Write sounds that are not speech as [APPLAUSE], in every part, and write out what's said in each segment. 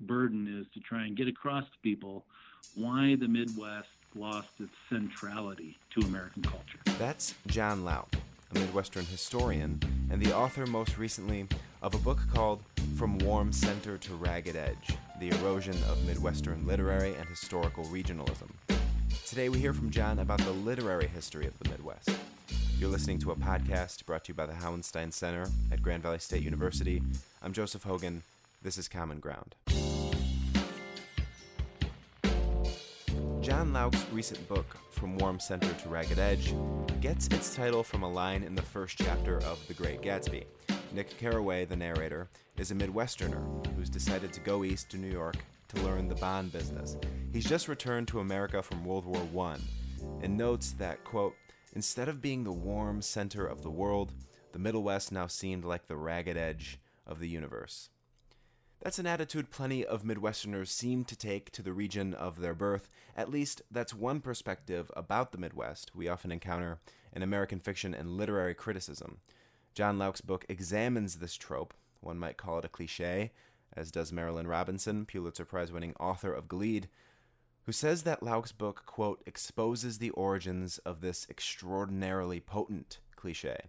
burden is to try and get across to people why the Midwest lost its centrality to American culture. That's John Lauck, a Midwestern historian and the author most recently of a book called From Warm Center to Ragged Edge The Erosion of Midwestern Literary and Historical Regionalism. Today we hear from John about the literary history of the Midwest. You're listening to a podcast brought to you by the Hauenstein Center at Grand Valley State University. I'm Joseph Hogan. This is Common Ground. John Lauck's recent book, From Warm Center to Ragged Edge, gets its title from a line in the first chapter of The Great Gatsby. Nick Carraway, the narrator, is a Midwesterner who's decided to go east to New York to learn the bond business. He's just returned to America from World War I and notes that, quote, instead of being the warm center of the world, the Middle West now seemed like the ragged edge of the universe. That's an attitude plenty of Midwesterners seem to take to the region of their birth. At least, that's one perspective about the Midwest we often encounter in American fiction and literary criticism. John Lauck's book examines this trope, one might call it a cliche, as does Marilynne Robinson, Pulitzer Prize winning author of Gilead, who says that Lauck's book, quote, exposes the origins of this extraordinarily potent cliche.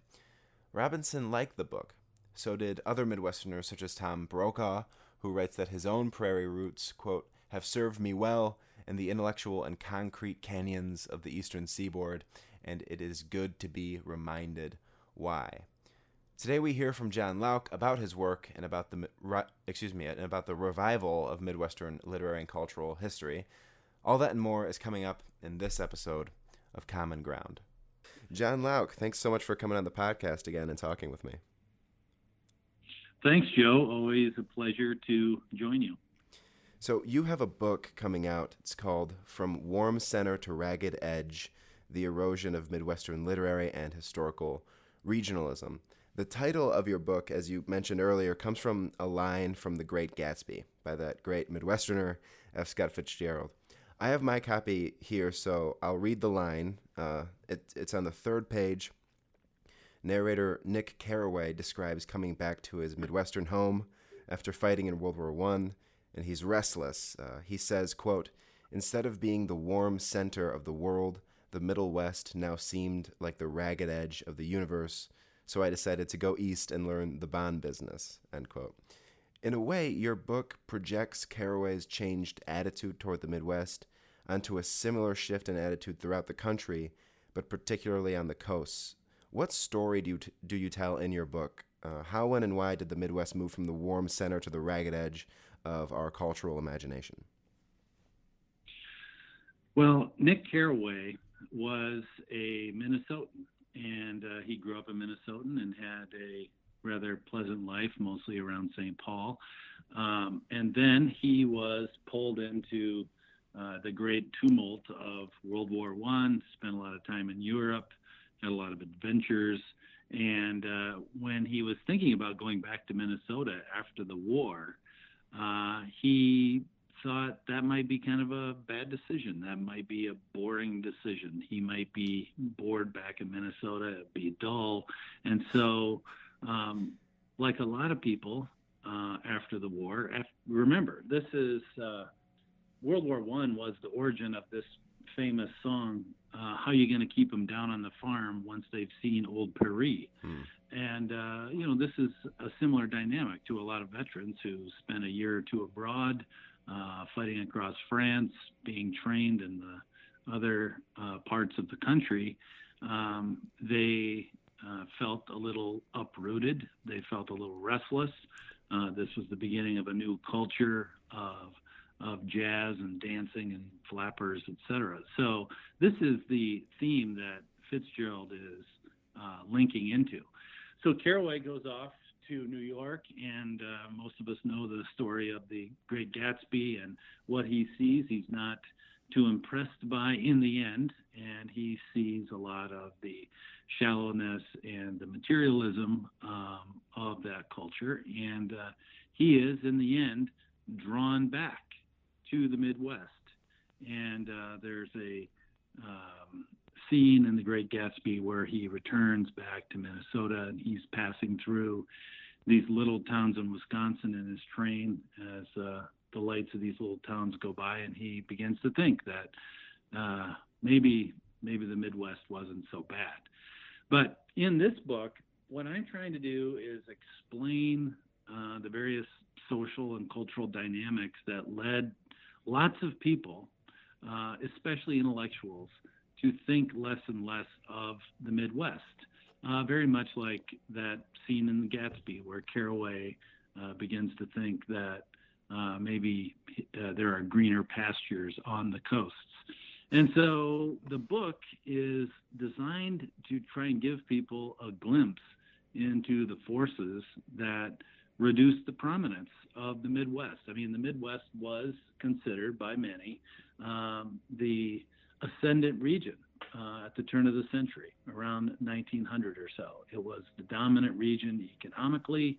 Robinson liked the book. So did other Midwesterners such as Tom Brokaw who writes that his own prairie roots, quote, have served me well in the intellectual and concrete canyons of the eastern seaboard, and it is good to be reminded why. Today we hear from John Lauck about his work and about the excuse me and about the revival of Midwestern literary and cultural history. All that and more is coming up in this episode of Common Ground. John Lauck, thanks so much for coming on the podcast again and talking with me. Thanks, Joe. Always a pleasure to join you. So, you have a book coming out. It's called From Warm Center to Ragged Edge The Erosion of Midwestern Literary and Historical Regionalism. The title of your book, as you mentioned earlier, comes from a line from The Great Gatsby by that great Midwesterner, F. Scott Fitzgerald. I have my copy here, so I'll read the line. Uh, it, it's on the third page Narrator Nick Carraway describes coming back to his Midwestern home after fighting in World War I, and he's restless. Uh, he says, quote, Instead of being the warm center of the world, the Middle West now seemed like the ragged edge of the universe, so I decided to go east and learn the bond business, end quote. In a way, your book projects Carraway's changed attitude toward the Midwest onto a similar shift in attitude throughout the country, but particularly on the coasts, what story do you, t- do you tell in your book? Uh, how, when, and why did the Midwest move from the warm center to the ragged edge of our cultural imagination? Well, Nick Carraway was a Minnesotan, and uh, he grew up a Minnesotan and had a rather pleasant life, mostly around St. Paul. Um, and then he was pulled into uh, the great tumult of World War One. Spent a lot of time in Europe, had a lot of adventures. And uh, when he was thinking about going back to Minnesota after the war, uh, he thought that might be kind of a bad decision. That might be a boring decision. He might be bored back in Minnesota, it'd be dull. And so, um, like a lot of people uh, after the war, remember, this is uh, World War One was the origin of this famous song, uh, "How you going to keep them down on the farm once they've seen Old Paris?" Hmm. And uh, you know, this is a similar dynamic to a lot of veterans who spent a year or two abroad, uh, fighting across France, being trained in the other uh, parts of the country. Um, they uh, felt a little uprooted. They felt a little restless. Uh, this was the beginning of a new culture of of jazz and dancing and flappers, etc. So this is the theme that Fitzgerald is uh, linking into. So Carraway goes off to New York, and uh, most of us know the story of the Great Gatsby and what he sees. He's not too impressed by in the end, and he sees a lot of the shallowness and the materialism um, of that culture, and uh, he is in the end drawn back to the Midwest. And uh, there's a um, scene in The Great Gatsby where he returns back to Minnesota and he's passing through these little towns in Wisconsin in his train as uh, the lights of these little towns go by, and he begins to think that uh, maybe maybe the Midwest wasn't so bad. But in this book, what I'm trying to do is explain uh, the various social and cultural dynamics that led lots of people, uh, especially intellectuals, to think less and less of the Midwest. Uh, very much like that scene in Gatsby, where Carraway uh, begins to think that uh, maybe uh, there are greener pastures on the coasts. And so the book is designed to try and give people a glimpse into the forces that reduced the prominence of the Midwest. I mean, the Midwest was considered by many um, the ascendant region uh, at the turn of the century, around 1900 or so. It was the dominant region economically.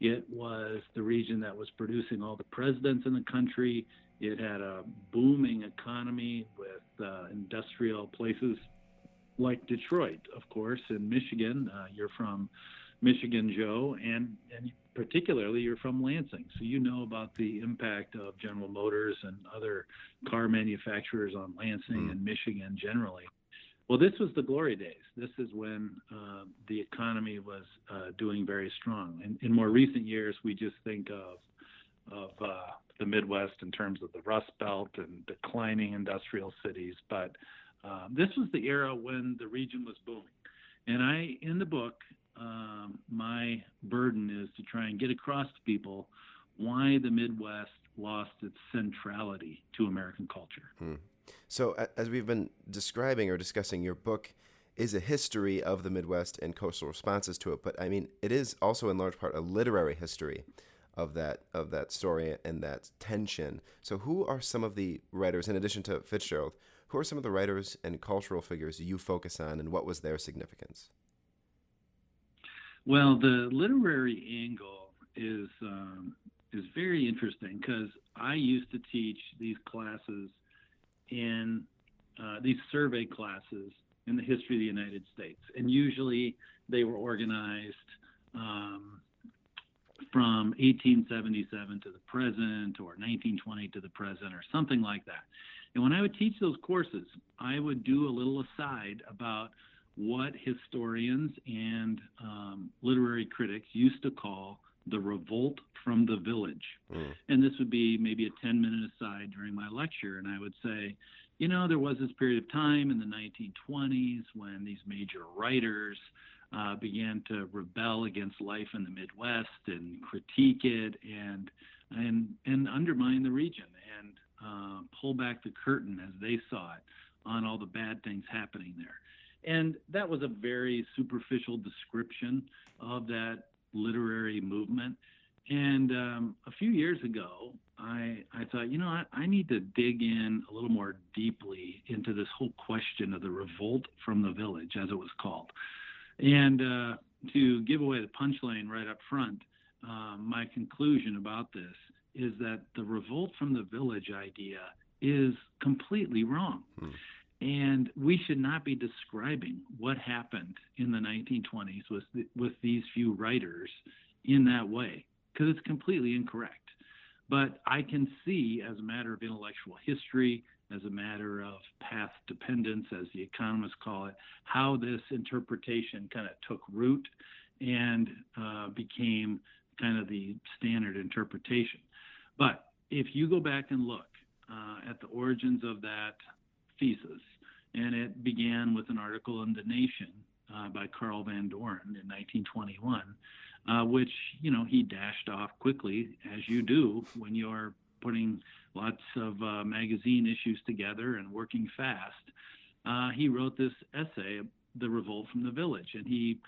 It was the region that was producing all the presidents in the country. It had a booming economy with uh, industrial places like Detroit, of course, in Michigan. Uh, you're from Michigan, Joe, and, and particularly you're from Lansing, so you know about the impact of General Motors and other car manufacturers on Lansing mm. and Michigan generally. Well, this was the glory days. This is when uh, the economy was uh, doing very strong. In, in, more recent years, we just think of of uh, the Midwest in terms of the Rust Belt and declining industrial cities, but uh, this was the era when the region was booming. And I, in the book, um, my burden is to try and get across to people why the Midwest lost its centrality to American culture. Hmm. So, as we've been describing or discussing, your book is a history of the Midwest and coastal responses to it. But I mean, it is also in large part a literary history of that of that story and that tension. So, who are some of the writers, in addition to Fitzgerald, who are some of the writers and cultural figures you focus on, and what was their significance? Well, the literary angle is um, is very interesting because I used to teach these classes in uh, these survey classes in the history of the United States, and usually they were organized um, from 1877 to the present, or 1920 to the present, or something like that. And when I would teach those courses, I would do a little aside about what historians and um, literary critics used to call the revolt from the village. Mm. And this would be maybe a 10 minute aside during my lecture. And I would say, you know, there was this period of time in the 1920s when these major writers uh, began to rebel against life in the Midwest and critique it and and and undermine the region and uh, pull back the curtain as they saw it on all the bad things happening there. And that was a very superficial description of that literary movement. And um, a few years ago, I, I thought, you know, I, I need to dig in a little more deeply into this whole question of the revolt from the village, as it was called. And uh, to give away the punchline right up front, uh, my conclusion about this is that the revolt from the village idea is completely wrong. Hmm. And we should not be describing what happened in the 1920s with, the, with these few writers in that way, because it's completely incorrect. But I can see, as a matter of intellectual history, as a matter of path dependence, as the economists call it, how this interpretation kind of took root and uh, became kind of the standard interpretation. But if you go back and look uh, at the origins of that thesis, and it began with an article in The Nation uh, by Carl Van Doren in 1921, uh, which you know he dashed off quickly, as you do when you're putting lots of uh, magazine issues together and working fast. Uh, he wrote this essay, "The Revolt from the Village," and he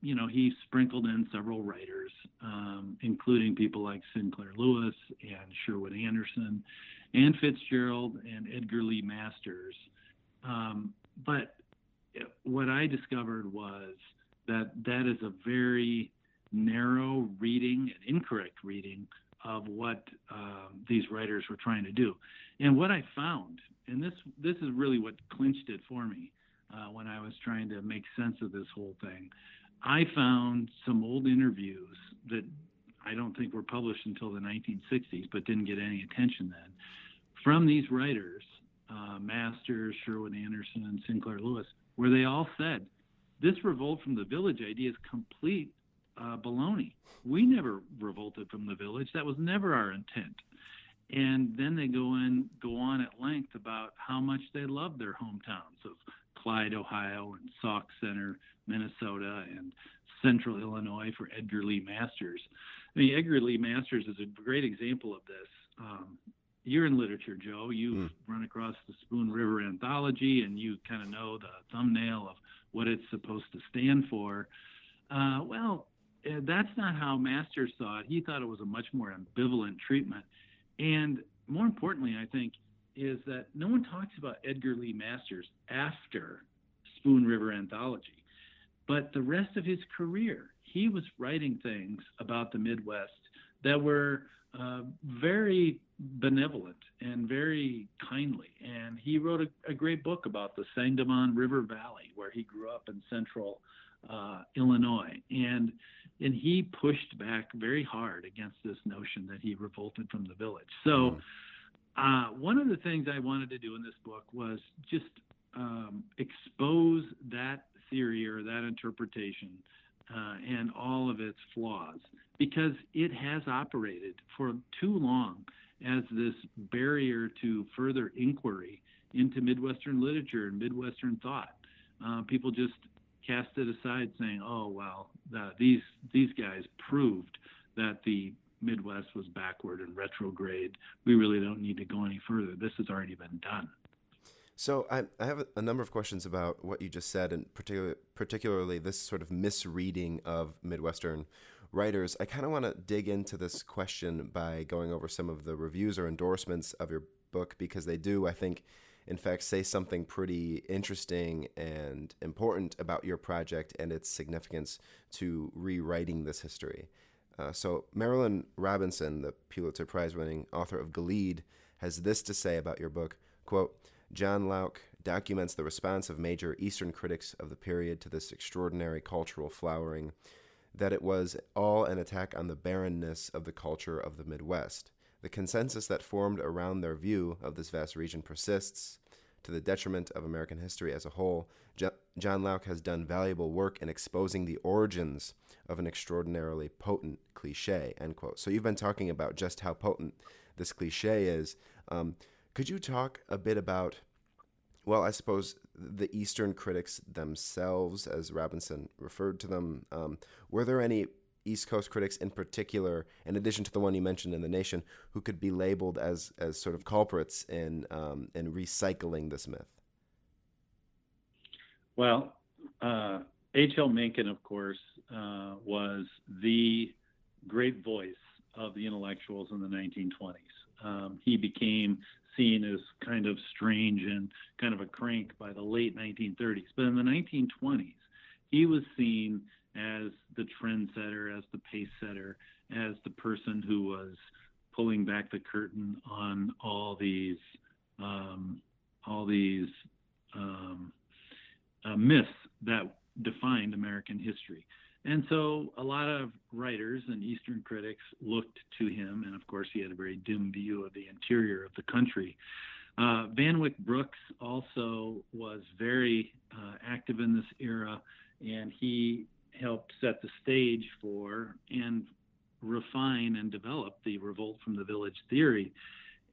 you know, he sprinkled in several writers, um, including people like Sinclair Lewis and Sherwood Anderson and Fitzgerald and Edgar Lee Masters. Um, but what I discovered was that that is a very narrow reading, an incorrect reading of what um, these writers were trying to do. And what I found, and this this is really what clinched it for me uh, when I was trying to make sense of this whole thing. I found some old interviews that I don't think were published until the 1960s, but didn't get any attention then. From these writers, uh, Masters, Sherwood Anderson, and Sinclair Lewis, where they all said, this revolt from the village idea is complete uh, baloney. We never revolted from the village. That was never our intent. And then they go in, go on at length about how much they love their hometowns of Clyde, Ohio, and Sauk Centre, Minnesota, and Central Illinois for Edgar Lee Masters. I mean, Edgar Lee Masters is a great example of this. Um, you're in literature, Joe. You've mm. run across the Spoon River anthology, and you kind of know the thumbnail of what it's supposed to stand for. Uh, well, eh, that's not how Masters saw it. He thought it was a much more ambivalent treatment. And more importantly, I think, is that no one talks about Edgar Lee Masters after Spoon River Anthology. But the rest of his career, he was writing things about the Midwest that were uh, very benevolent and very kindly. And he wrote a, a, great book about the Sangamon River Valley, where he grew up in central uh, Illinois. And and he pushed back very hard against this notion that he revolted from the village. So, uh, one of the things I wanted to do in this book was just um, expose that theory or that interpretation uh, and all of its flaws because it has operated for too long as this barrier to further inquiry into Midwestern literature and Midwestern thought. Uh, people just cast it aside, saying, "Oh well, the, these these guys proved that the Midwest was backward and retrograde. We really don't need to go any further. This has already been done." So I, I have a number of questions about what you just said, and particular, particularly this sort of misreading of Midwestern writers. I kind of want to dig into this question by going over some of the reviews or endorsements of your book because they do, I think, in fact, say something pretty interesting and important about your project and its significance to rewriting this history. Uh, so, Marilynne Robinson, the Pulitzer Prize winning author of Gilead, has this to say about your book quote, John Lauck documents the response of major Eastern critics of the period to this extraordinary cultural flowering, that it was all an attack on the barrenness of the culture of the Midwest. The consensus that formed around their view of this vast region persists to the detriment of American history as a whole. John Lauck has done valuable work in exposing the origins of an extraordinarily potent cliche. End quote. So you've been talking about just how potent this cliche is. Um, could you talk a bit about, well, I suppose the Eastern critics themselves, as Robinson referred to them? Um, were there any East Coast critics in particular, in addition to the one you mentioned in the Nation, who could be labeled as as sort of culprits in um, in recycling this myth? Well, uh, H.L. Mencken, of course, uh, was the great voice of the intellectuals in the 1920s. Um, he became seen as kind of strange and kind of a crank by the late 1930s. But in the 1920s, he was seen as the trendsetter, as the pace setter, as the person who was pulling back the curtain on all these um, all these um, uh, myths that defined American history. And so a lot of writers and Eastern critics looked to him, and of course, he had a very dim view of the interior of the country. Uh, Van Wyck Brooks also was very uh, active in this era, and he helped set the stage for and refine and develop the revolt from the village theory.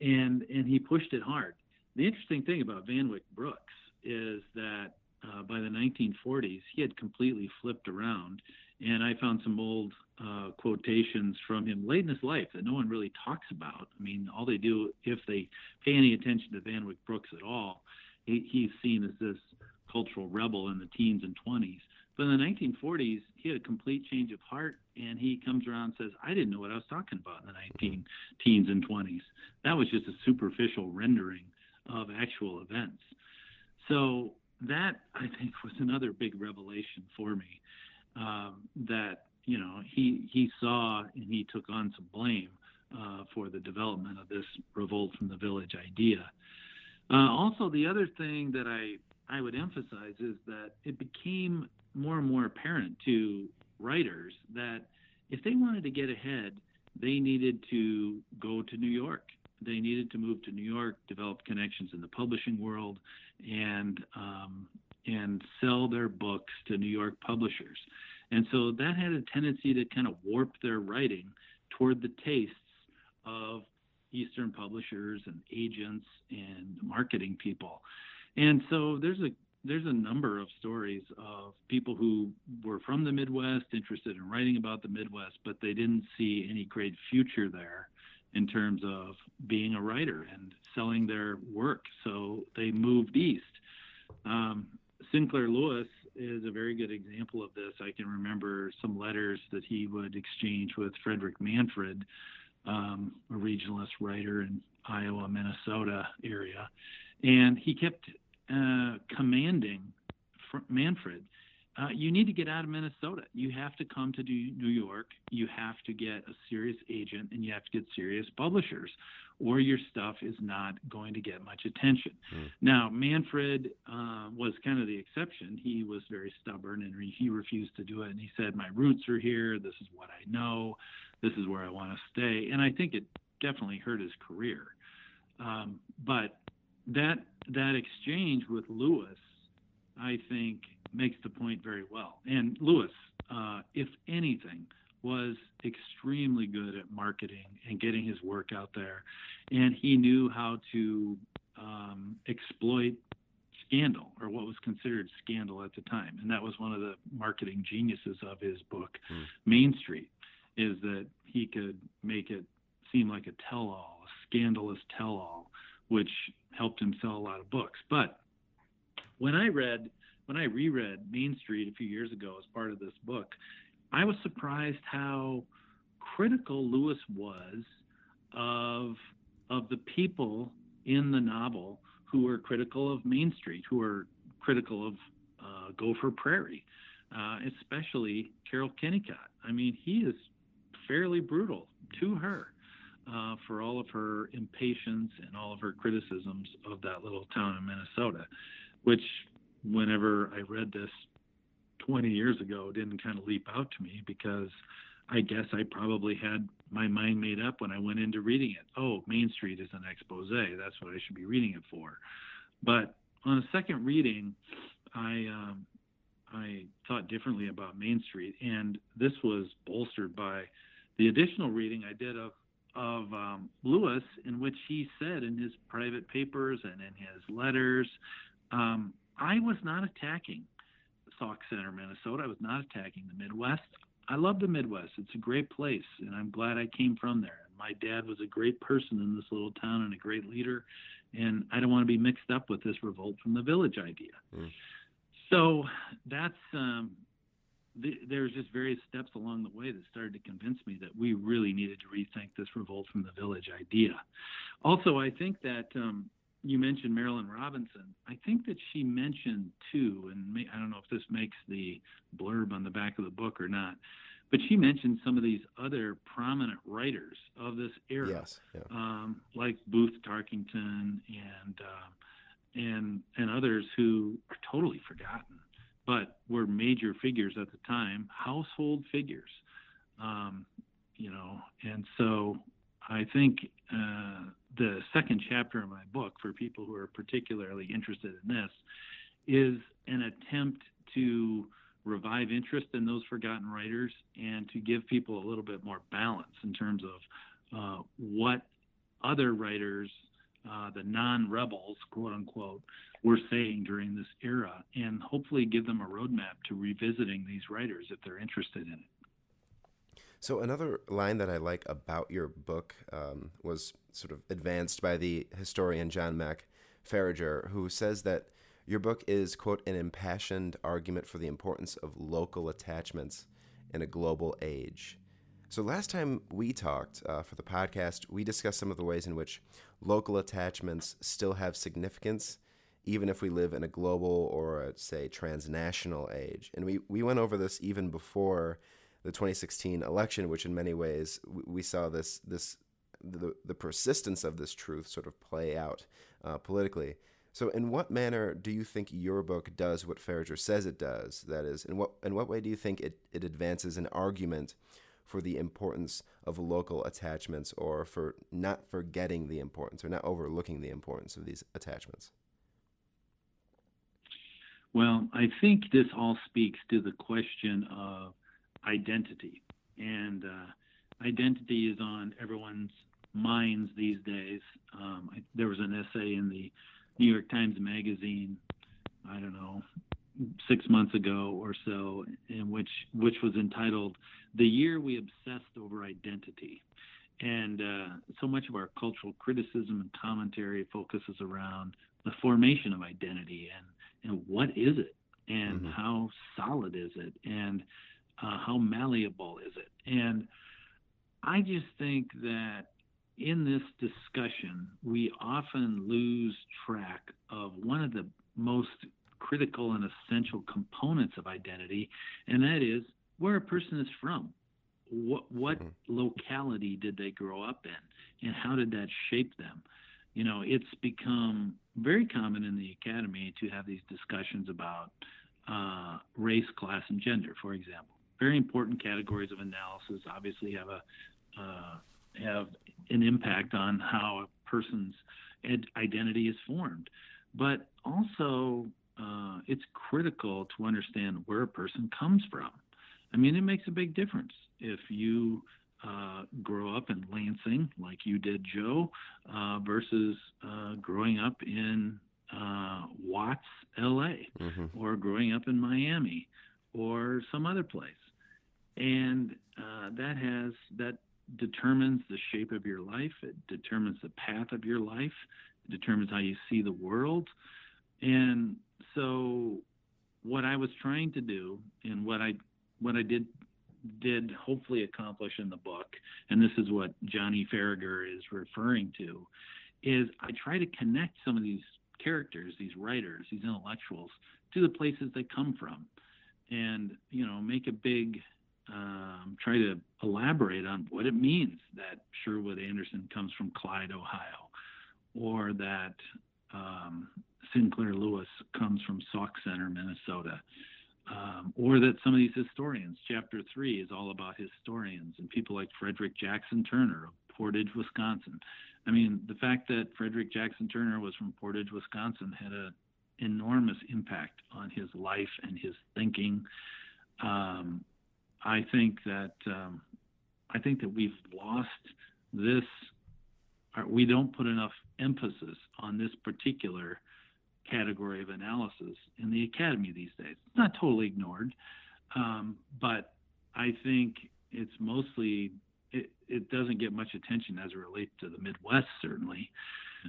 And, and he pushed it hard. The interesting thing about Van Wyck Brooks is that uh, by the 1940s, he had completely flipped around. And I found some old uh, quotations from him late in his life that no one really talks about. I mean, all they do, if they pay any attention to Van Wyck Brooks at all, he, he's seen as this cultural rebel in the teens and 20s. But in the 1940s, he had a complete change of heart, and he comes around and says, "I didn't know what I was talking about in the 19 teens and 20s. That was just a superficial rendering of actual events." So that I think was another big revelation for me. Um, that you know he he saw and he took on some blame uh, for the development of this revolt from the village idea. Uh, also, the other thing that I I would emphasize is that it became more and more apparent to writers that if they wanted to get ahead, they needed to go to New York. They needed to move to New York, develop connections in the publishing world, and um, and sell their books to New York publishers. And so that had a tendency to kind of warp their writing toward the tastes of Eastern publishers and agents and marketing people. And so there's a there's a number of stories of people who were from the Midwest, interested in writing about the Midwest, but they didn't see any great future there in terms of being a writer and selling their work. So they moved east. Um, Sinclair Lewis is a very good example of this. I can remember some letters that he would exchange with Frederick Manfred, um, a regionalist writer in Iowa, Minnesota area, and he kept uh, commanding Manfred. Uh, you need to get out of Minnesota. You have to come to New York. You have to get a serious agent and you have to get serious publishers, or your stuff is not going to get much attention. Mm. Now, Manfred uh, was kind of the exception. He was very stubborn and re- he refused to do it. And he said, My roots are here. This is what I know. This is where I want to stay. And I think it definitely hurt his career. Um, but that that exchange with Lewis, I think, makes the point very well. And Lewis, uh, if anything, was extremely good at marketing and getting his work out there, and he knew how to um, exploit scandal or what was considered scandal at the time. And that was one of the marketing geniuses of his book, mm. Main Street, is that he could make it seem like a tell-all, a scandalous tell-all, which helped him sell a lot of books. But when I read, when I reread Main Street a few years ago as part of this book, I was surprised how critical Lewis was of of the people in the novel who were critical of Main Street, who were critical of uh, Gopher Prairie, uh, especially Carol Kennicott. I mean, he is fairly brutal to her uh, for all of her impatience and all of her criticisms of that little town in Minnesota, which, whenever I read this 20 years ago, didn't kind of leap out to me because I guess I probably had my mind made up when I went into reading it. Oh, Main Street is an expose. That's what I should be reading it for. But on a second reading, I um, I thought differently about Main Street, and this was bolstered by the additional reading I did of of um, Lewis, in which he said in his private papers and in his letters, um, I was not attacking Sauk Centre, Minnesota. I was not attacking the Midwest. I love the Midwest. It's a great place, and I'm glad I came from there. My dad was a great person in this little town and a great leader, and I don't want to be mixed up with this revolt from the village idea. Mm. So that's um, the, there's just various steps along the way that started to convince me that we really needed to rethink this revolt from the village idea. Also, I think that um, you mentioned Marilynne Robinson. I think that she mentioned too, and may, I don't know if this makes the blurb on the back of the book or not, but she mentioned some of these other prominent writers of this era, yes, yeah. um, like Booth Tarkington and uh, and and others who are totally forgotten but were major figures at the time, household figures. Um, you know, and so I think uh, the second chapter of my book, for people who are particularly interested in this, is an attempt to revive interest in those forgotten writers and to give people a little bit more balance in terms of uh, what other writers, uh, the non rebels, quote unquote, were saying during this era and hopefully give them a roadmap to revisiting these writers if they're interested in it. So, another line that I like about your book um, was sort of advanced by the historian John Mack Faragher, who says that your book is, quote, an impassioned argument for the importance of local attachments in a global age. So, last time we talked uh, for the podcast, we discussed some of the ways in which local attachments still have significance even if we live in a global or a, say transnational age. And we, we went over this even before the 2016 election, which in many ways we, saw this this the, the persistence of this truth sort of play out uh, politically. So, in what manner do you think your book does what Faragher says it does? That is, in what in what way do you think it, it advances an argument for the importance of local attachments or for not forgetting the importance or not overlooking the importance of these attachments? Well, I think this all speaks to the question of identity. And uh, identity is on everyone's minds these days. Um, I, there was an essay in the New York Times Magazine, I don't know, six months ago or so, in which which was entitled "The Year We Obsessed Over Identity." And uh, so much of our cultural criticism and commentary focuses around the formation of identity and and what is it and mm-hmm. how solid is it and uh, how malleable is it and i just think that in this discussion we often lose track of one of the most critical and essential components of identity and that is where a person is from what what mm-hmm. locality did they grow up in and how did that shape them you know, it's become very common in the academy to have these discussions about uh, race, class, and gender, for example. Very important categories of analysis obviously have a uh, have an impact on how a person's ed- identity is formed, but also uh, it's critical to understand where a person comes from. I mean, it makes a big difference if you uh, grow up in Lansing, like you did, Joe, uh, versus uh, growing up in uh, Watts, LA, mm-hmm. or growing up in Miami, or some other place. And uh, that has that determines the shape of your life. It determines the path of your life. It determines how you see the world. And so, what I was trying to do, and what I what I did did hopefully accomplish in the book, and this is what Johnny Faragher is referring to, is I try to connect some of these characters, these writers, these intellectuals, to the places they come from, and you know make a big um, try to elaborate on what it means that Sherwood Anderson comes from Clyde, Ohio, or that um, Sinclair Lewis comes from Sauk Centre, Minnesota um, or that some of these historians, chapter three is all about historians and people like Frederick Jackson Turner of Portage, Wisconsin. I mean, the fact that Frederick Jackson Turner was from Portage, Wisconsin had an enormous impact on his life and his thinking. Um, I think that um, I think that we've lost this. We don't put enough emphasis on this particular category of analysis in the academy these days. It's not totally ignored, um, but I think it's mostly it, it, doesn't get much attention as it relates to the Midwest, certainly,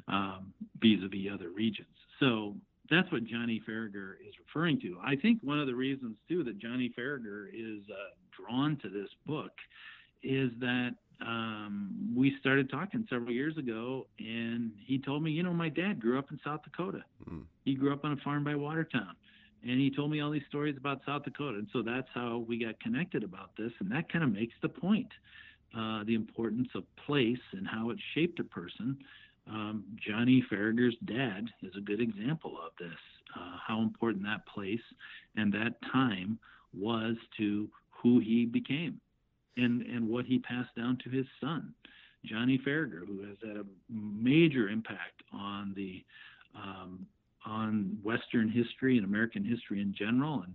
um, vis-a-vis other regions. So that's what Johnny Faragher is referring to. I think one of the reasons too that Johnny Faragher is uh, drawn to this book is that um, we started talking several years ago, and he told me, you know, my dad grew up in South Dakota. Mm. He grew up on a farm by Watertown, and he told me all these stories about South Dakota, and so that's how we got connected about this, and that kind of makes the point, uh, the importance of place and how it shaped a person. Um, Johnny Faragher's dad is a good example of this, uh, how important that place and that time was to who he became and and what he passed down to his son, Johnny Faragher, who has had a major impact on the um, on Western history and American history in general, and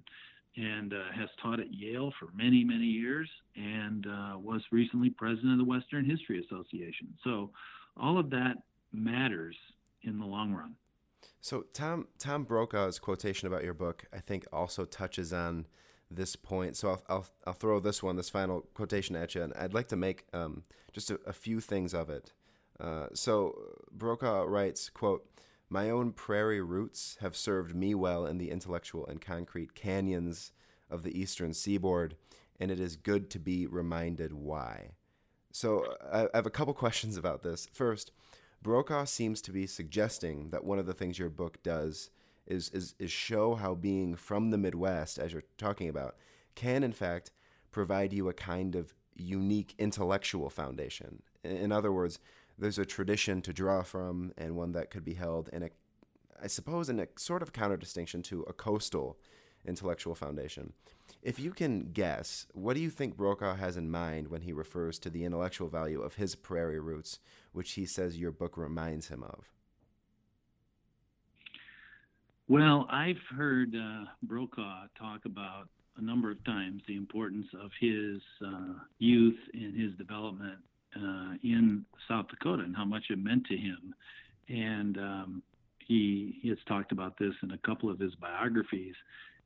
and uh, has taught at Yale for many many years, and uh, was recently president of the Western History Association. So all of that matters in the long run. So Tom Tom Brokaw's quotation about your book, I think, also touches on this point. So I'll, I'll, I'll throw this one, this final quotation at you, and I'd like to make um, just a, a, few things of it. Uh, so Brokaw writes, quote, my own prairie roots have served me well in the intellectual and concrete canyons of the eastern seaboard, and it is good to be reminded why. So I have a couple [LAUGHS] questions about this. First, Brokaw seems to be suggesting that one of the things your book does is, is, is show how being from the Midwest, as you're talking about, can in fact provide you a kind of unique intellectual foundation. In other words, there's a tradition to draw from and one that could be held in a, I suppose, in a sort of counter distinction to a coastal intellectual foundation. If you can guess, what do you think Brokaw has in mind when he refers to the intellectual value of his prairie roots, which he says your book reminds him of? Well, I've heard uh, Brokaw talk about a number of times the importance of his uh, youth and his development uh, in South Dakota and how much it meant to him. And um, he, he has talked about this in a couple of his biographies.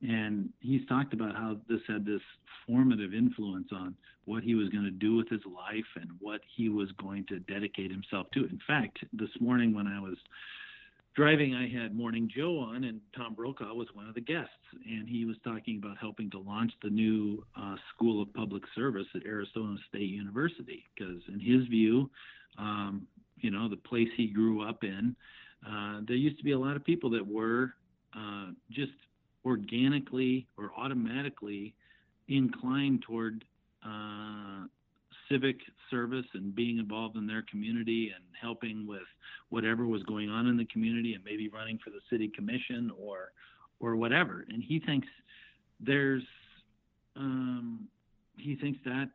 And he's talked about how this had this formative influence on what he was going to do with his life and what he was going to dedicate himself to. In fact, this morning when I was driving, I had Morning Joe on, and Tom Brokaw was one of the guests. And he was talking about helping to launch the new uh, School of Public Service at Arizona State University. Because, in his view, um, you know, the place he grew up in, uh, there used to be a lot of people that were uh, just organically or automatically inclined toward uh, civic service and being involved in their community and helping with whatever was going on in the community and maybe running for the city commission or or whatever. And he thinks there's um, he thinks that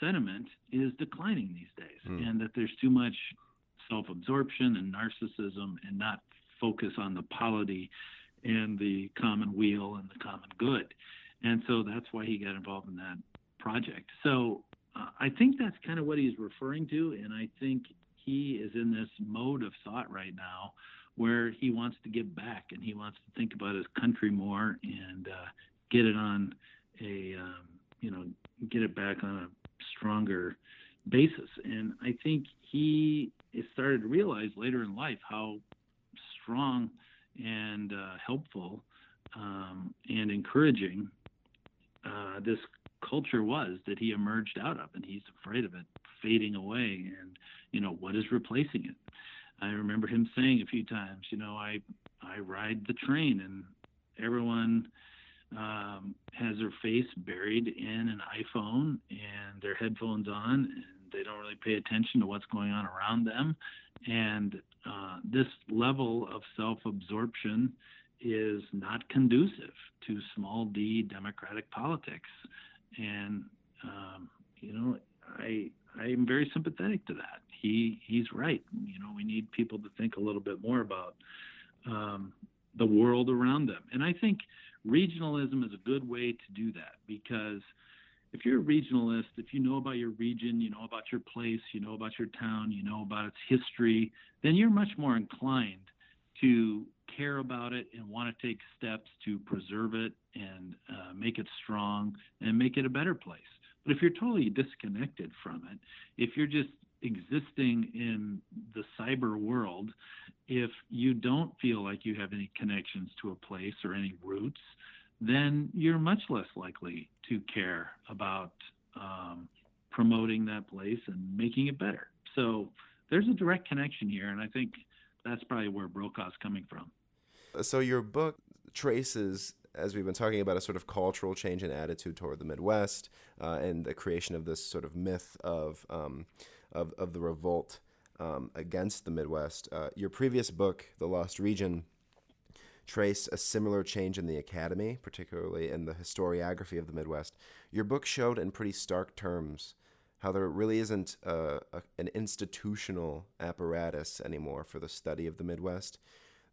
sentiment is declining these days mm. and that there's too much self-absorption and narcissism and not focus on the polity and the common weal and the common good. And so that's why he got involved in that project. So uh, I think that's kind of what he's referring to. And I think he is in this mode of thought right now where he wants to give back and he wants to think about his country more and uh, get it on a, um, you know, get it back on a stronger basis. And I think he started to realize later in life how strong and uh, helpful um, and encouraging uh, this culture was that he emerged out of, and he's afraid of it fading away. And you know what is replacing it? I remember him saying a few times, you know, I I ride the train, and everyone um, has their face buried in an iPhone and their headphones on, and they don't really pay attention to what's going on around them. And uh, this level of self absorption is not conducive to small d democratic politics. And, um, you know, I, I am very sympathetic to that. He, he's right. You know, we need people to think a little bit more about um, the world around them. And I think regionalism is a good way to do that because if you're a regionalist, if you know about your region, you know about your place, you know about your town, you know about its history, then you're much more inclined to care about it and want to take steps to preserve it and uh, make it strong and make it a better place. But if you're totally disconnected from it, if you're just existing in the cyber world, if you don't feel like you have any connections to a place or any roots, then you're much less likely to care about um, promoting that place and making it better. So there's a direct connection here, and I think that's probably where Brokaw's coming from. So your book traces, as we've been talking about, a sort of cultural change in attitude toward the Midwest uh, and the creation of this sort of myth of um, of, of the revolt um, against the Midwest. Uh, your previous book, The Lost Region, trace a similar change in the academy, particularly in the historiography of the Midwest. Your book showed in pretty stark terms how there really isn't a, an institutional apparatus anymore for the study of the Midwest,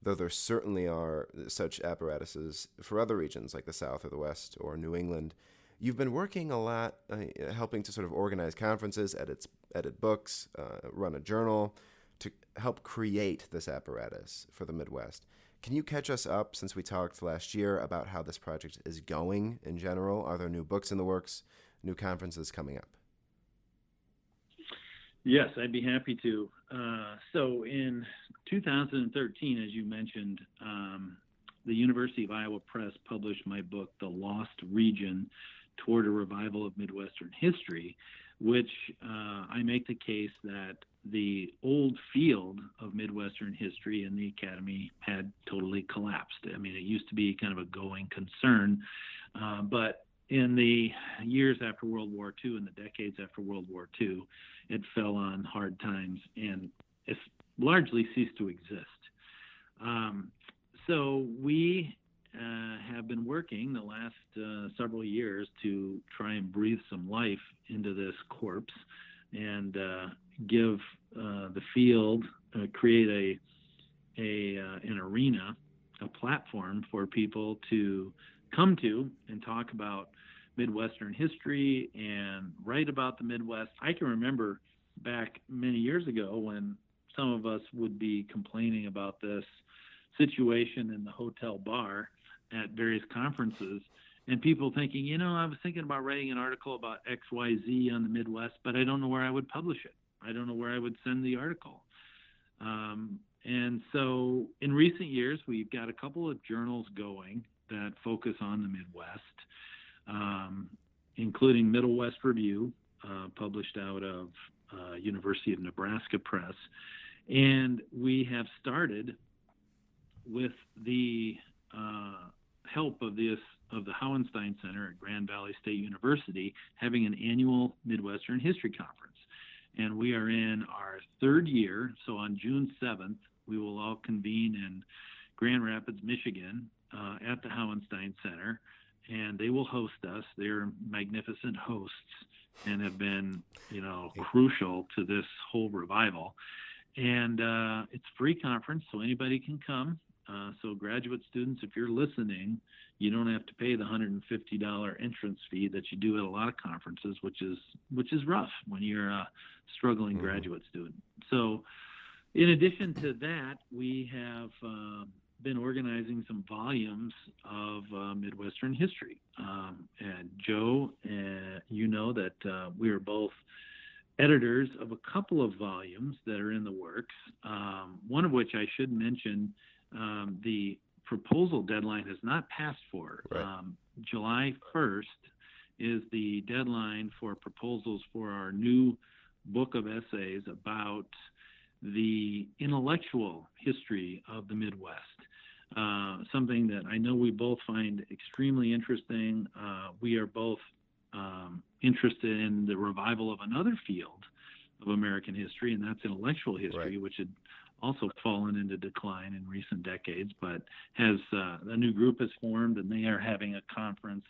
though there certainly are such apparatuses for other regions like the South or the West or New England. You've been working a lot, uh, helping to sort of organize conferences, edit, edit books, uh, run a journal to help create this apparatus for the Midwest. Can you catch us up since we talked last year about how this project is going in general? Are there new books in the works, new conferences coming up? Yes, I'd be happy to. Uh, so in 2013, as you mentioned, um, the University of Iowa Press published my book, The Lost Region Toward a Revival of Midwestern History, which uh, I make the case that the old field of Midwestern history in the academy had totally collapsed. I mean, it used to be kind of a going concern, uh, but in the years after World War II and the decades after World War II, it fell on hard times and it's largely ceased to exist. Um, so we have been working the last uh, several years to try and breathe some life into this corpse and uh, give uh, the field, uh, create a a uh, an arena, a platform for people to come to and talk about Midwestern history and write about the Midwest. I can remember back many years ago when some of us would be complaining about this situation in the hotel bar at various conferences and people thinking, you know, I was thinking about writing an article about XYZ on the Midwest, but I don't know where I would publish it. I don't know where I would send the article. Um, and so in recent years, we've got a couple of journals going that focus on the Midwest, um, including Middle West Review, uh, published out of uh, University of Nebraska Press. And we have started with the uh, help of this of the Hauenstein Center at Grand Valley State University having an annual Midwestern History Conference. And we are in our third year. So on June 7th, we will all convene in Grand Rapids, Michigan uh, at the Hauenstein Center. And they will host us. They're magnificent hosts and have been, you know, crucial to this whole revival. And uh, it's free conference, so anybody can come. Uh, so graduate students, if you're listening, you don't have to pay the $150 entrance fee that you do at a lot of conferences, which is which is rough when you're a struggling mm-hmm. graduate student. So, in addition to that, we have uh, been organizing some volumes of uh, Midwestern history. Um, and Joe, uh, you know that uh, we are both editors of a couple of volumes that are in the works. Um, one of which I should mention um, the proposal deadline has not passed for. Right. Um, July 1st is the deadline for proposals for our new book of essays about the intellectual history of the Midwest. Uh, something that I know we both find extremely interesting. Uh, we are both um, interested in the revival of another field of American history, and that's intellectual history, right. which had also fallen into decline in recent decades, but has uh, a new group has formed and they are having a conference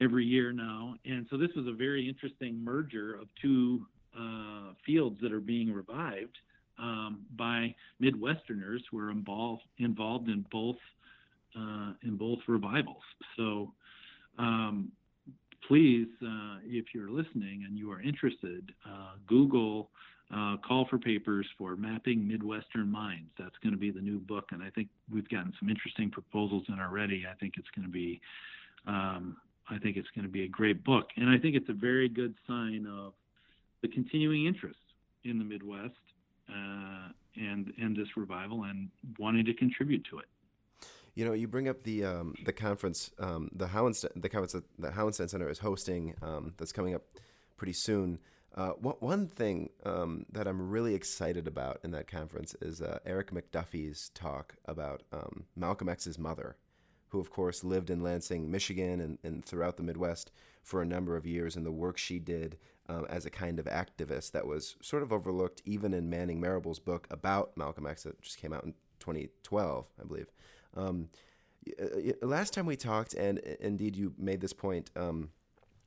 every year now. And so this was a very interesting merger of two uh, fields that are being revived um, by Midwesterners who are involved involved in both uh, in both revivals. So. Um, please, uh, if you're listening and you are interested, uh, Google uh, call for papers for mapping Midwestern minds. That's going to be the new book, and I think we've gotten some interesting proposals in already. I think it's going to be, um, I think it's going to be a great book, and I think it's a very good sign of the continuing interest in the Midwest uh, and and this revival and wanting to contribute to it. You know, you bring up the um, the conference, um, the Hauenstein, the conference that the Hauenstein Center is hosting. Um, that's coming up pretty soon. Uh, one thing um, that I'm really excited about in that conference is uh, Eric McDuffie's talk about um, Malcolm X's mother, who, of course, lived in Lansing, Michigan, and, and throughout the Midwest for a number of years, and the work she did um, as a kind of activist that was sort of overlooked even in Manning Marable's book about Malcolm X that just came out in 2012, I believe. Um, last time we talked, and indeed you made this point um,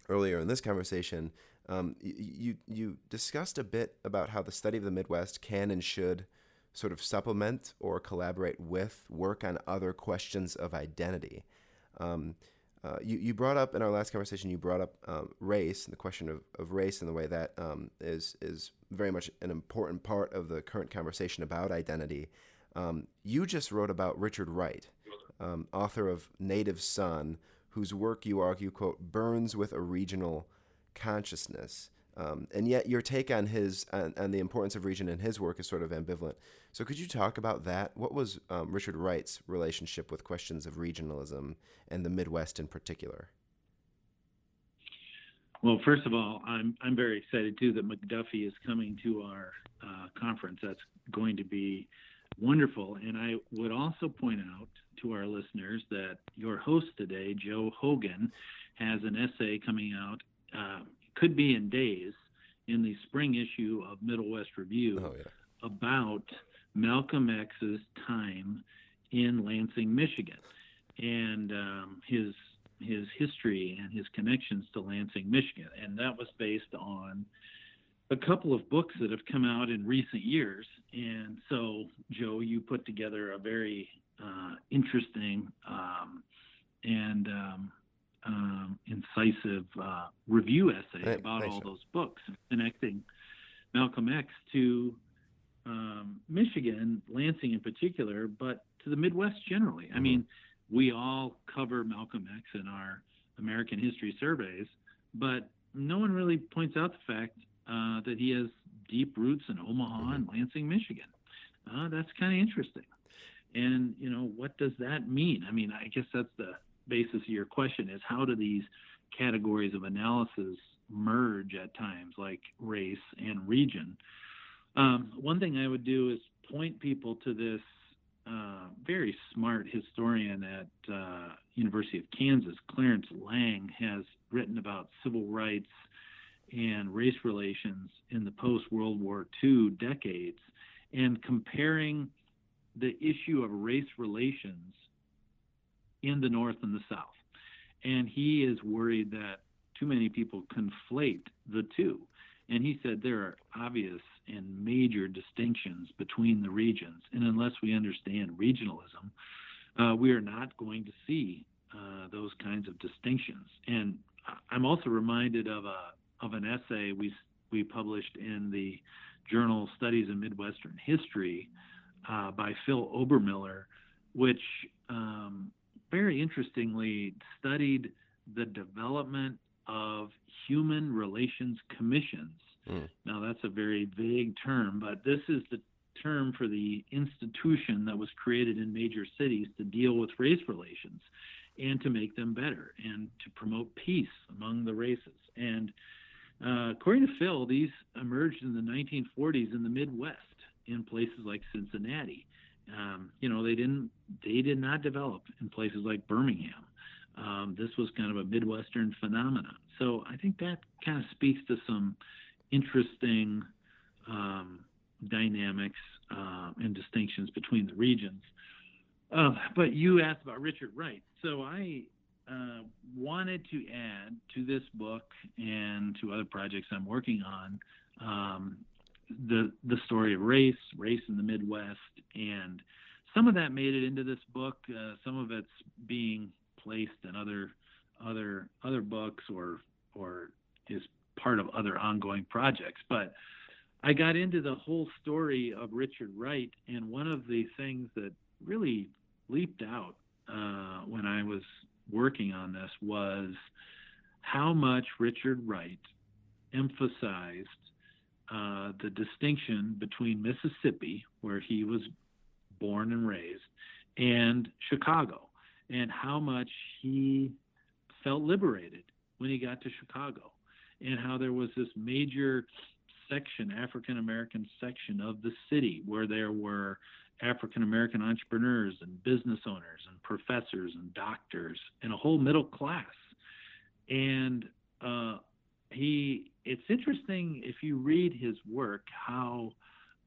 earlier in this conversation, um, you you discussed a bit about how the study of the Midwest can and should sort of supplement or collaborate with work on other questions of identity. Um, uh, you, you brought up in our last conversation, you brought up um, race and the question of, of race and the way that um, is is very much an important part of the current conversation about identity. Um, you just wrote about Richard Wright, um, author of Native Son, whose work you argue, quote, burns with a regional consciousness. Um, and yet your take on his on, the importance of region in his work is sort of ambivalent. So could you talk about that? What was um, Richard Wright's relationship with questions of regionalism and the Midwest in particular? Well, first of all, I'm I'm very excited too that McDuffie is coming to our uh, conference. That's going to be wonderful. And I would also point out to our listeners that your host today, Joe Hogan, has an essay coming out uh, could be in days in the spring issue of Middle West Review oh, yeah. about Malcolm X's time in Lansing, Michigan. and um, his his history and his connections to Lansing, Michigan, and that was based on a couple of books that have come out in recent years. And so, Joe, you put together a very uh, interesting um, and um, um, incisive uh, review essay Right, about all those books, connecting Malcolm X to um, Michigan, Lansing in particular, but to the Midwest generally. I Mhm. mean, we all cover Malcolm X in our American history surveys, but no one really points out the fact uh, that he has deep roots in Omaha and Lansing, Michigan. Uh, that's kind of interesting. And you know, what does that mean? I mean, I guess that's the basis of your question: is how do these categories of analysis merge at times, like race and region? Um, one thing I would do is point people to this uh, very smart historian at uh, University of Kansas, Clarence Lang, has written about civil rights and race relations in the post World War II decades, and comparing the issue of race relations in the North and the South. And he is worried that too many people conflate the two. And he said there are obvious and major distinctions between the regions. And unless we understand regionalism, uh, we are not going to see uh, those kinds of distinctions. And I'm also reminded of a of an essay we we published in the journal Studies in Midwestern History uh, by Phil Obermiller, which um, very interestingly studied the development of human relations commissions. Mm. Now that's a very vague term, but this is the term for the institution that was created in major cities to deal with race relations and to make them better and to promote peace among the races. And uh, according to Phil, these emerged in the 1940s in the Midwest, in places like Cincinnati. Um, you know, they didn't, they did not develop in places like Birmingham. Um, this was kind of a Midwestern phenomenon. So I think that kind of speaks to some interesting um, dynamics uh, and distinctions between the regions. Uh, but you asked about Richard Wright. So I uh, wanted to add to this book and to other projects I'm working on um, the the story of race, race in the Midwest, and some of that made it into this book. Uh, some of it's being placed in other other other books or or is part of other ongoing projects. But I got into the whole story of Richard Wright, and one of the things that really leaped out uh, when I was working on this was how much Richard Wright emphasized uh, the distinction between Mississippi, where he was born and raised, and Chicago, and how much he felt liberated when he got to Chicago, and how there was this major section, African American section of the city, where there were African American entrepreneurs and business owners and professors and doctors and a whole middle class. And uh, he, it's interesting if you read his work how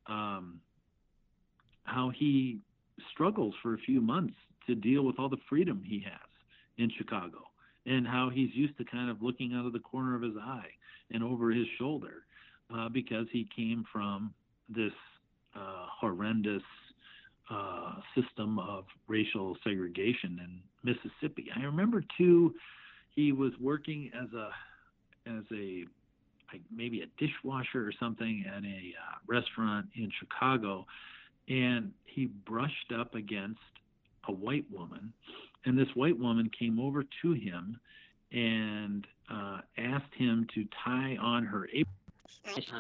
um, how he struggles for a few months to deal with all the freedom he has in Chicago and how he's used to kind of looking out of the corner of his eye and over his shoulder uh, because he came from this uh, horrendous uh, system of racial segregation in Mississippi. I remember too, he was working as a as a like maybe a dishwasher or something at a uh, restaurant in Chicago, and he brushed up against a white woman, and this white woman came over to him and uh, asked him to tie on her apron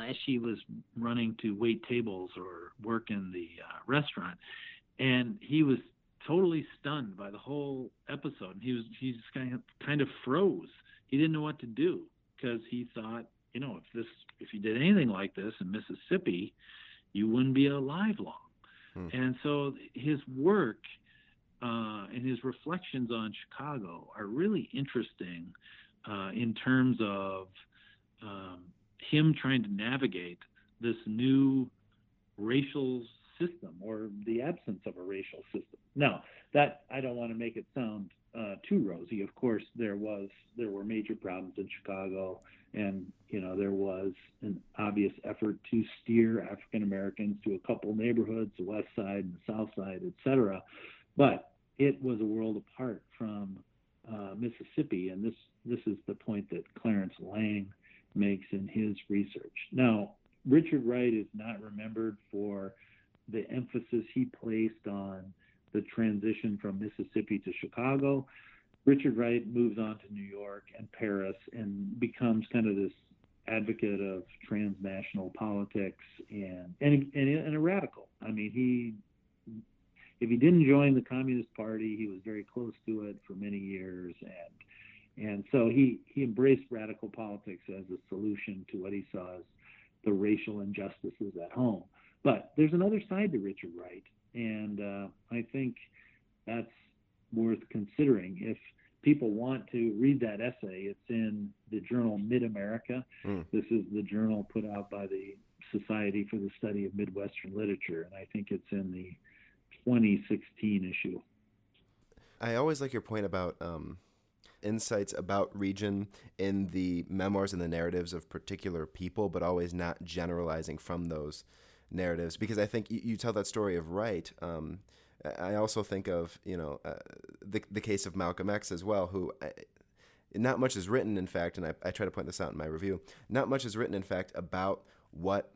as she was running to wait tables or work in the uh, restaurant, and he was totally stunned by the whole episode. He was he just kind of kind of froze. He didn't know what to do because he thought, you know, if this if you did anything like this in Mississippi, you wouldn't be alive long. Hmm. And so his work uh, and his reflections on Chicago are really interesting uh, in terms of um, him trying to navigate this new racial system or the absence of a racial system. Now, that I, I don't want to make it sound uh, too rosy. Of course, there was there were major problems in Chicago, and you know there was an obvious effort to steer African Americans to a couple neighborhoods, the West Side and the South Side, etc. But it was a world apart from uh, Mississippi, and this this is the point that Clarence Lang makes in his research. Now, Richard Wright is not remembered for the emphasis he placed on the transition from Mississippi to Chicago. Richard Wright moves on to New York and Paris and becomes kind of this advocate of transnational politics and and, and, and a radical. I mean, he if he didn't join the Communist Party, he was very close to it for many years, and and so he he embraced radical politics as a solution to what he saw as the racial injustices at home. But there's another side to Richard Wright, and uh, I think that's worth considering. If people want to read that essay, it's in the journal Mid America. Mm. This is the journal put out by the Society for the Study of Midwestern Literature, and I think it's in the 2016 issue. I always like your point about um, insights about region in the memoirs and the narratives of particular people, but always not generalizing from those narratives because I think you, you tell that story of Wright. Um, I also think of you know uh, the the case of Malcolm X as well, who. I, not much is written, in fact, and I, I try to point this out in my review. Not much is written, in fact, about what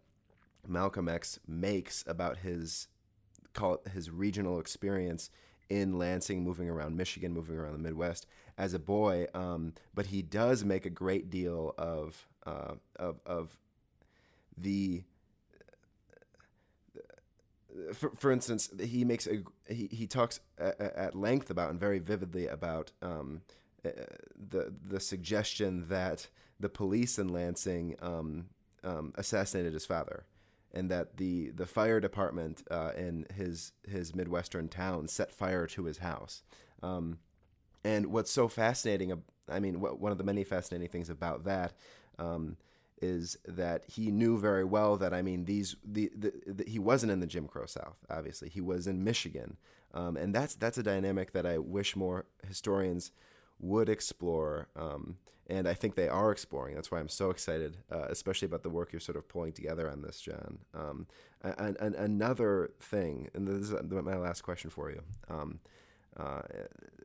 Malcolm X makes about his call it his regional experience in Lansing, moving around Michigan, moving around the Midwest as a boy. Um, but he does make a great deal of uh, of of the for, for instance, he makes a he, he talks at, at length about and very vividly about um, uh, the the suggestion that the police in Lansing um, um, assassinated his father, and that the the fire department uh, in his his midwestern town set fire to his house. Um, and what's so fascinating, I mean, one of the many fascinating things about that um, is that he knew very well that I mean these the, the, the, he wasn't in the Jim Crow South obviously. He was in Michigan. Um, and that's that's a dynamic that I wish more historians would explore. Um, and I think they are exploring. That's why I'm so excited uh, especially about the work you're sort of pulling together on this John. Um, and, and, another thing and this is my last question for you um, uh,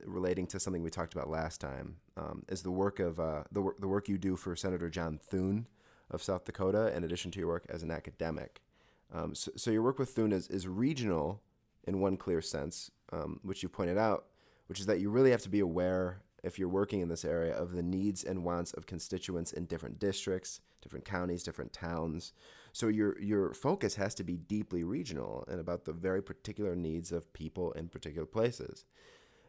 relating to something we talked about last time um, is the work of uh, the, the work you do for Senator John Thune of South Dakota, in addition to your work as an academic. Um, so, so, your work with Thune is, is regional in one clear sense, um, which you pointed out, which is that you really have to be aware, if you're working in this area, of the needs and wants of constituents in different districts, different counties, different towns. So your your focus has to be deeply regional and about the very particular needs of people in particular places.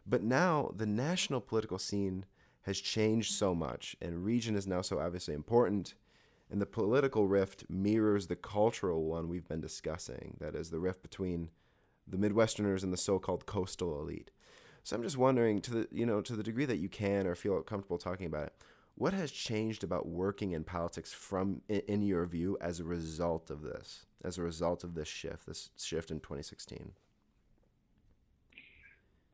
But now the national political scene has changed so much, and region is now so obviously important and the political rift mirrors the cultural one we've been discussing that is, the rift between the Midwesterners and the so called coastal elite. So I'm just wondering, to the you know, to the degree that you can or feel comfortable talking about it, what has changed about working in politics from in, your view as a result of this, as a result of this shift, this shift in 2016?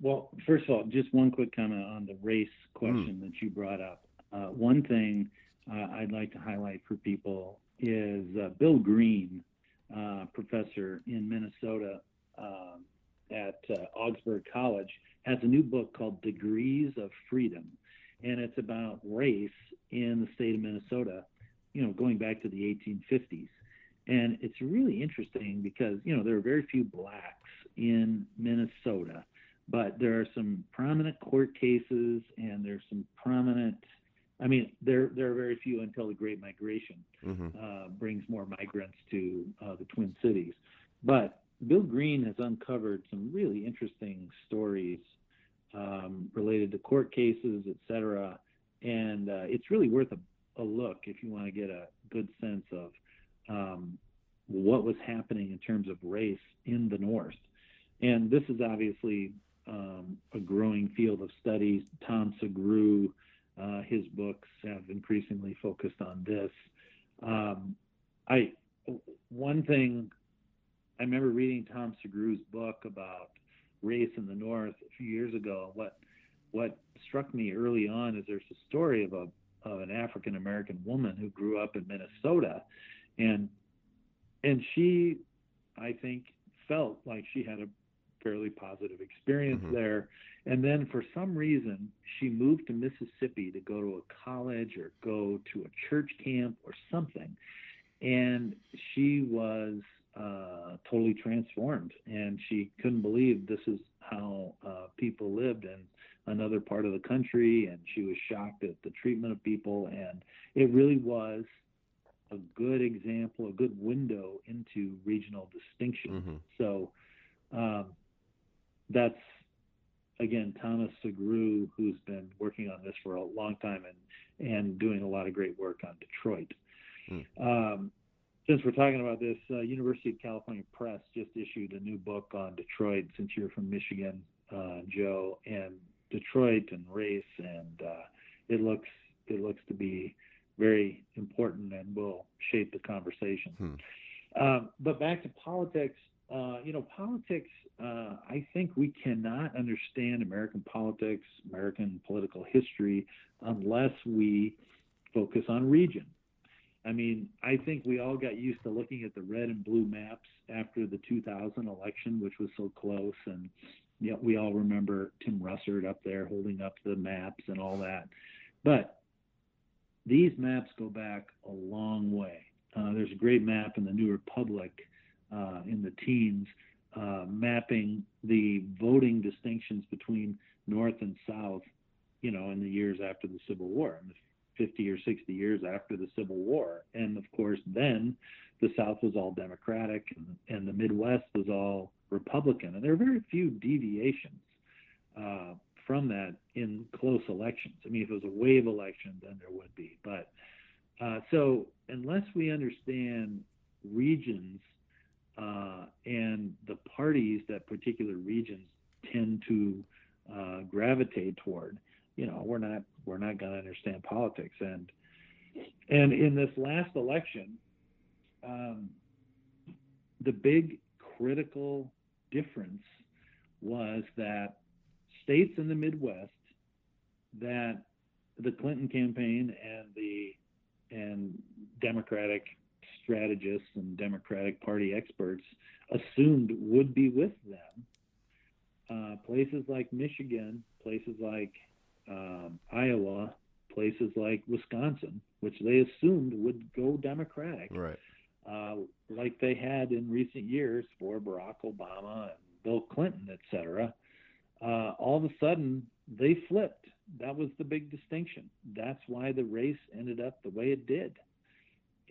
Well, first of all, just one quick comment on the race question mm. that you brought up. Uh, one thing uh, I'd like to highlight for people is uh, Bill Green, uh, professor in Minnesota um, at uh, Augsburg College, has a new book called Degrees of Freedom, and it's about race in the state of Minnesota, you know, going back to the 1850s. And it's really interesting because, you know, there are very few blacks in Minnesota, but there are some prominent court cases and there's some prominent I mean, there there are very few until the Great Migration mm-hmm. uh, brings more migrants to uh, the Twin Cities. But Bill Green has uncovered some really interesting stories um, related to court cases, et cetera, and uh, it's really worth a, a, look if you want to get a good sense of um, what was happening in terms of race in the North. And this is obviously um, a growing field of studies. Tom Sugrue uh, his books have increasingly focused on this. Um, I one thing I remember reading Tom Sugrue's book about race in the North a few years ago. What what struck me early on is there's a story of a of an African American woman who grew up in Minnesota, and and she, I think, felt like she had a fairly positive experience mm-hmm. there. And then for some reason, she moved to Mississippi to go to a college or go to a church camp or something. And she was uh, totally transformed. And she couldn't believe this is how uh, people lived in another part of the country. And she was shocked at the treatment of people. And it really was a good example, a good window into regional distinction. Mm-hmm. So um, that's again Thomas Sugrue, who's been working on this for a long time and and doing a lot of great work on Detroit. Mm. Um, since we're talking about this, uh, University of California Press just issued a new book on Detroit. Since you're from Michigan, uh, Joe, and Detroit and race, and uh, it looks it looks to be very important and will shape the conversation. Hmm. Um, but back to politics, uh, you know, politics, uh, I think we cannot understand American politics, American political history, unless we focus on region. I mean, I think we all got used to looking at the red and blue maps after the 2000 election, which was so close. And you know, we all remember Tim Russert up there holding up the maps and all that. But these maps go back a long way. Uh, there's a great map in the New Republic uh, in the teens uh, mapping the voting distinctions between North and South, you know, in the years after the Civil War, in the 50 or 60 years after the Civil War. And of course, then the South was all Democratic and, the Midwest was all Republican. And there are very few deviations uh, from that in close elections. I mean, if it was a wave election, then there would be. But uh, so unless we understand regions uh, and the parties that particular regions tend to uh, gravitate toward, you know, we're not we're not going to understand politics. And and in this last election, um, the big critical difference was that states in the Midwest that the Clinton campaign and the and Democratic strategists and Democratic Party experts assumed would be with them. Uh, places like Michigan, places like um, Iowa, places like Wisconsin, which they assumed would go Democratic, right? Uh, like they had in recent years for Barack Obama and Bill Clinton, et cetera uh, all of a sudden they flipped. That was the big distinction. That's why the race ended up the way it did.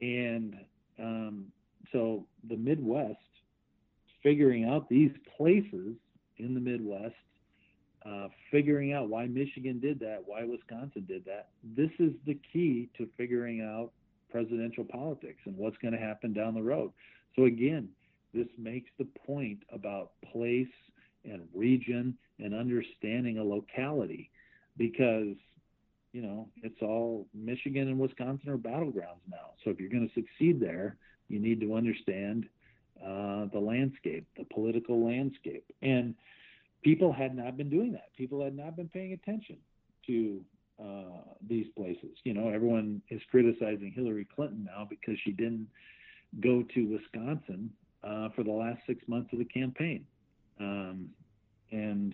And um, so the Midwest, figuring out these places in the Midwest, uh, figuring out why Michigan did that, why Wisconsin did that. This is the key to figuring out presidential politics and what's going to happen down the road. So again, this makes the point about place and region and understanding a locality because you know it's all Michigan and Wisconsin are battlegrounds now. So if you're going to succeed there, you need to understand uh, the landscape, the political landscape, and people had not been doing that. People had not been paying attention to uh, these places. You know, everyone is criticizing Hillary Clinton now because she didn't go to Wisconsin uh, for the last six months of the campaign um, and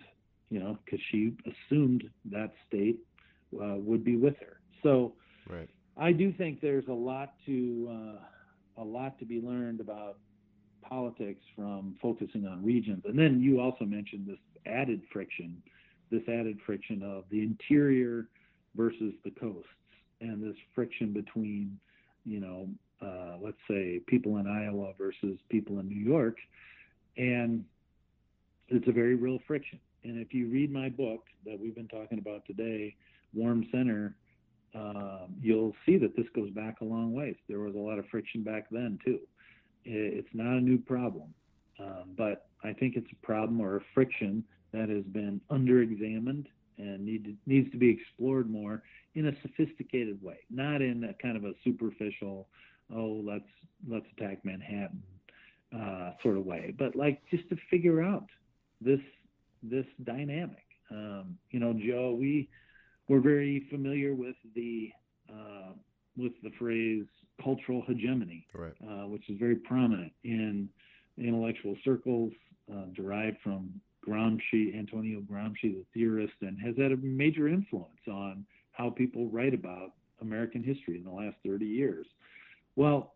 you know, because she assumed that state uh, would be with her. So, right. I do think there's a lot to uh, a lot to be learned about politics from focusing on regions. And then you also mentioned this added friction, this added friction of the interior versus the coasts, and this friction between, you know, uh, let's say people in Iowa versus people in New York, and it's a very real friction. And if you read my book that we've been talking about today, Warm Center, um, you'll see that this goes back a long ways. There was a lot of friction back then too. It's not a new problem, um, but I think it's a problem or a friction that has been underexamined and need needs to be explored more in a sophisticated way, not in a kind of a superficial, oh let's let's attack Manhattan uh, sort of way, but like just to figure out this this dynamic. Um, you know, Joe, we we're very familiar with the uh, with the phrase cultural hegemony, right. uh, which is very prominent in intellectual circles, uh, derived from Gramsci, Antonio Gramsci, the theorist, and has had a major influence on how people write about American history in the last 30 years. Well,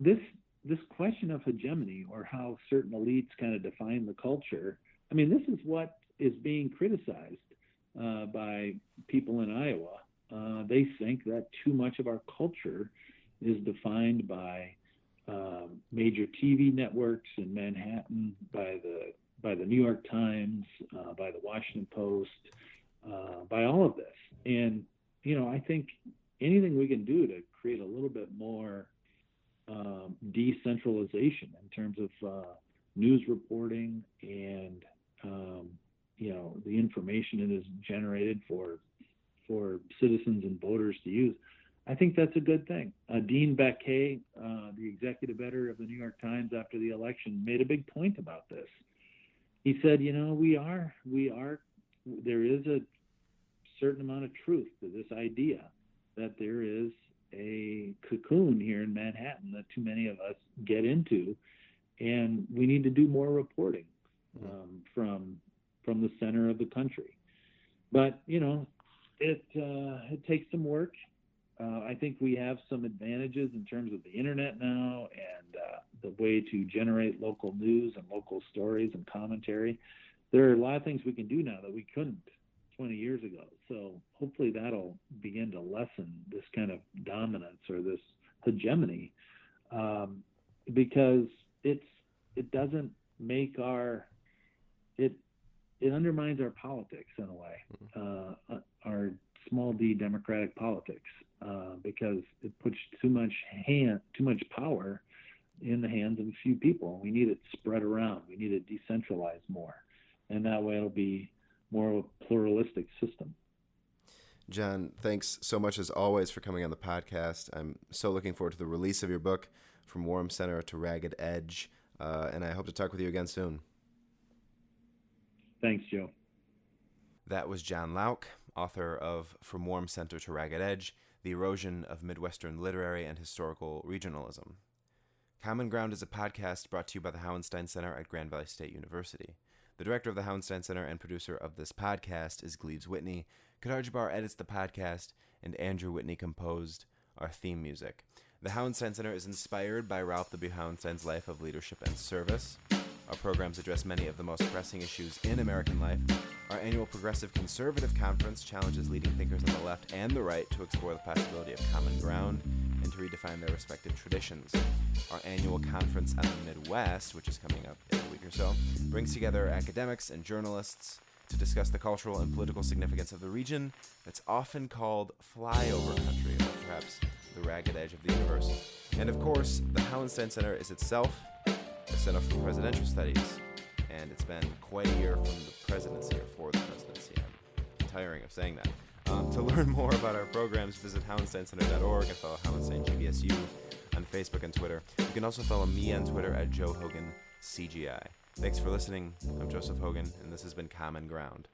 this this question of hegemony or how certain elites kind of define the culture, I mean, this is what is being criticized uh, by people in Iowa. Uh, they think that too much of our culture is defined by uh, major TV networks in Manhattan, by the by the New York Times, uh, by the Washington Post, uh, by all of this. And you know, I think anything we can do to create a little bit more um, decentralization in terms of uh, news reporting and um, you know the information that is generated for for citizens and voters to use. I think that's a good thing. Uh, Dean Baquet, uh, the executive editor of the New York Times after the election, made a big point about this. He said, you know, we are, we are, there is a certain amount of truth to this idea that there is a cocoon here in Manhattan that too many of us get into, and we need to do more reporting um, from from the center of the country. But you know, it uh, it takes some work. Uh, I think we have some advantages in terms of the internet now and uh, the way to generate local news and local stories and commentary. There are a lot of things we can do now that we couldn't 20 years ago. So hopefully that'll begin to lessen this kind of dominance or this hegemony, um, because it's it doesn't make our it it undermines our politics in a way, uh, our small d democratic politics, uh, because it puts too much hand too much power in the hands of a few people. We need it spread around. We need it decentralized more, and that way it'll be more of a pluralistic system. John, thanks so much as always for coming on the podcast. I'm so looking forward to the release of your book, From Warm Center to Ragged Edge, uh, and I hope to talk with you again soon. Thanks, Joe. That was John Lauck, author of From Warm Center to Ragged Edge The Erosion of Midwestern Literary and Historical Regionalism. Common Ground is a podcast brought to you by the Hauenstein Center at Grand Valley State University. The director of the Hauenstein Center and producer of this podcast is Gleaves Whitney. Kadar Jabbar edits the podcast, and Andrew Whitney composed our theme music. The Hauenstein Center is inspired by Ralph W. Hauenstein's life of leadership and service. Our programs address many of the most pressing issues in American life. Our annual Progressive Conservative Conference challenges leading thinkers on the left and the right to explore the possibility of common ground and to redefine their respective traditions. Our annual Conference on the Midwest, which is coming up in a week or so, brings together academics and journalists to discuss the cultural and political significance of the region that's often called flyover country, or perhaps the ragged edge of the universe. And of course, the Hauenstein Center is itself a Center for Presidential Studies, and it's been quite a year from the presidency or for the presidency. I'm tiring of saying that. Um, to [LAUGHS] learn more about our programs, visit hauensteincenter.org and follow Hauenstein GVSU on Facebook and Twitter. You can also follow me on Twitter at Joe Hogan CGI. Thanks for listening. I'm Joseph Hogan, and this has been Common Ground.